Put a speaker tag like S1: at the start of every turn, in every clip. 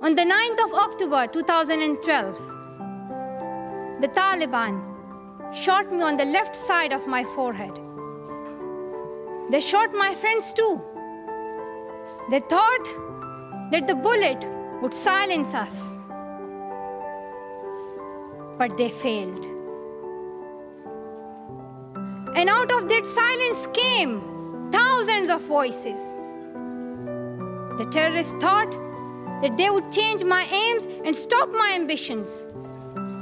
S1: On the 9th of October 2012, the Taliban shot me on the left side of my forehead. They shot my friends too. They thought that the bullet would silence us, but they failed. And out of that silence came thousands of voices. The terrorists thought that they would change my aims and stop my ambitions.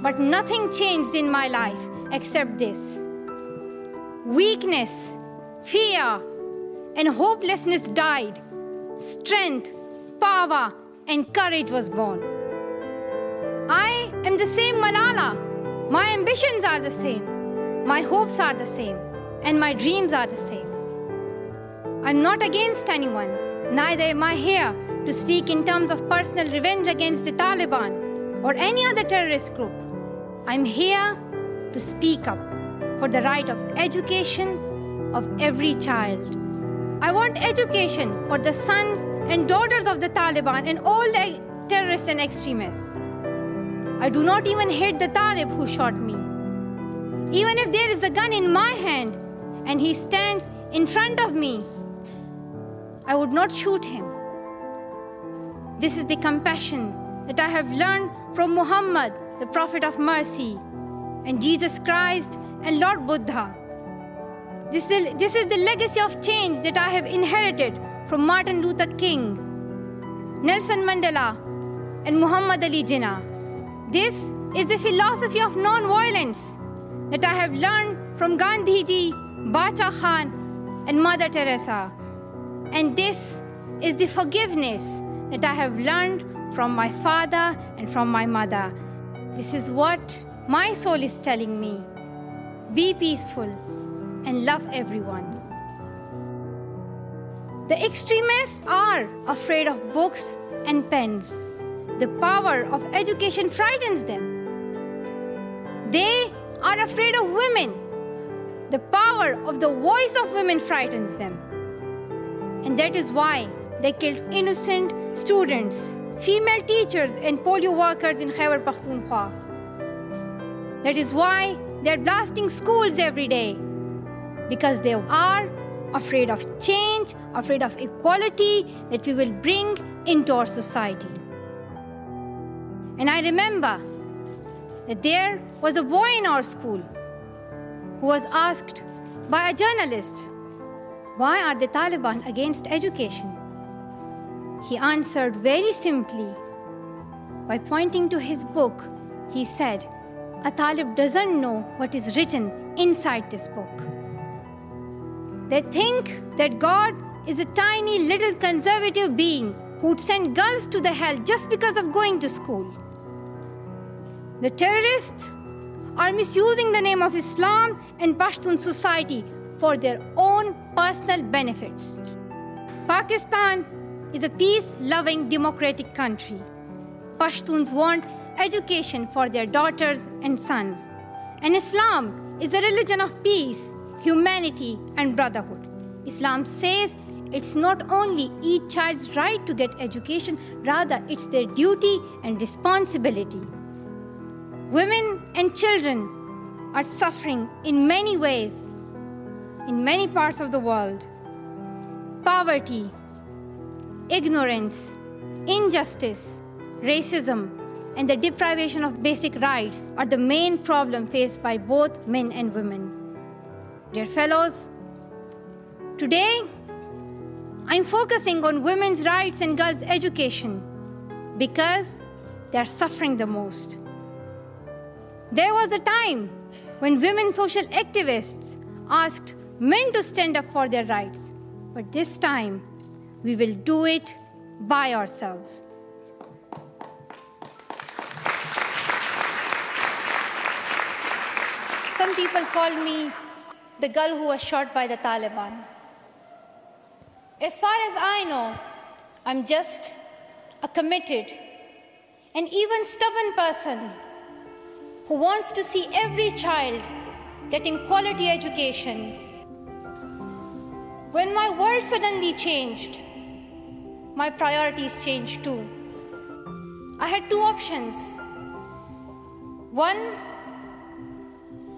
S1: But nothing changed in my life except this weakness, fear, and hopelessness died. Strength, power, and courage was born. I am the same Malala. My ambitions are the same. My hopes are the same, and my dreams are the same. I'm not against anyone, neither am I here to speak in terms of personal revenge against the Taliban or any other terrorist group. I'm here to speak up for the right of education of every child. I want education for the sons and daughters of the Taliban and all the terrorists and extremists. I do not even hate the Talib who shot me. Even if there is a gun in my hand and he stands in front of me, I would not shoot him. This is the compassion that I have learned from Muhammad, the Prophet of mercy, and Jesus Christ and Lord Buddha. This is, the, legacy of change that I have inherited from Martin Luther King, Nelson Mandela, and Muhammad Ali Jinnah. This is the philosophy of non-violence that I have learned from Gandhiji, Bacha Khan, and Mother Teresa. And this is the forgiveness that I have learned from my father and from my mother. This is what my soul is telling me. Be peaceful and love everyone. The extremists are afraid of books and pens. The power of education frightens them. They are afraid of women. The power of the voice of women frightens them. And that is why they killed innocent students, female teachers, and polio workers in Khyber Pakhtunkhwa. That is why they're blasting schools every day because they are afraid of change, afraid of equality that we will bring into our society. And I remember that there was a boy in our school who was asked by a journalist, Why are the Taliban against education? He answered very simply by pointing to his book. He said, A Talib doesn't know what is written inside this book. They think that God is a tiny little conservative being who'd send girls to the hell just because of going to school. The terrorists are misusing the name of Islam and Pashtun society for their own personal benefits. Pakistan is a peace loving democratic country. Pashtuns want education for their daughters and sons. And Islam is a religion of peace, humanity, and brotherhood. Islam says it's not only each child's right to get education, rather, it's their duty and responsibility. Women and children are suffering in many ways in many parts of the world. Poverty, ignorance, injustice, racism, and the deprivation of basic rights are the main problem faced by both men and women. Dear fellows, today I'm focusing on women's rights and girls' education because they're suffering the most. There was a time when women social activists asked men to stand up for their rights, but this time we will do it by ourselves. Some people call me the girl who was shot by the Taliban. As far as I know, I'm just a committed and even stubborn person who wants to see every child getting quality education. When my world suddenly changed, my priorities changed too. I had two options. One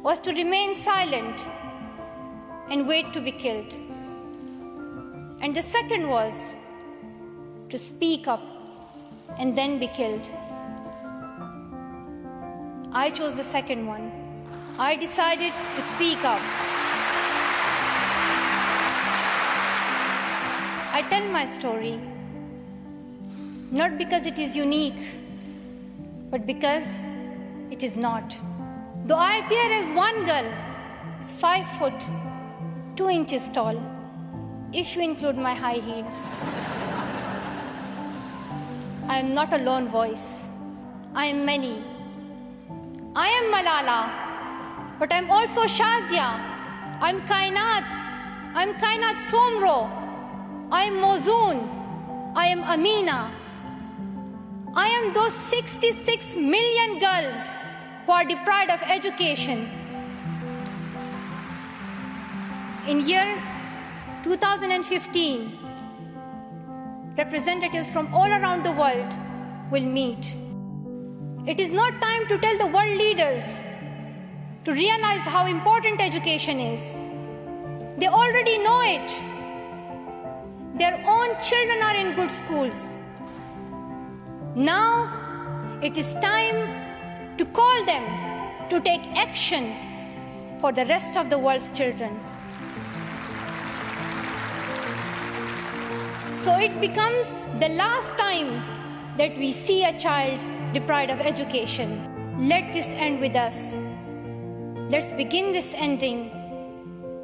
S1: was to remain silent and wait to be killed. And the second was to speak up and then be killed. I chose the second one. I decided to speak up. I tell my story not because it is unique, but because it is not. Though I appear as one girl, is five foot two inches tall, if you include my high heels. I am not a lone voice. I am many. I am Malala, but I'm also Shazia. I'm Kainat. I'm Kainat Somro. I am Mozoon. I am Amina. I am those 66 million girls who are deprived of education. In year 2015, representatives from all around the world will meet. It is not time to tell the world leaders to realize how important education is. They already know it. Their own children are in good schools. Now it is time to call them to take action for the rest of the world's children. So it becomes the last time that we see a child deprived of education. Let this end with us. Let's begin this ending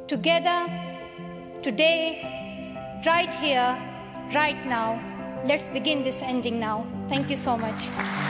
S1: together, today, right here, right now. Let's begin this ending now. Thank you so much.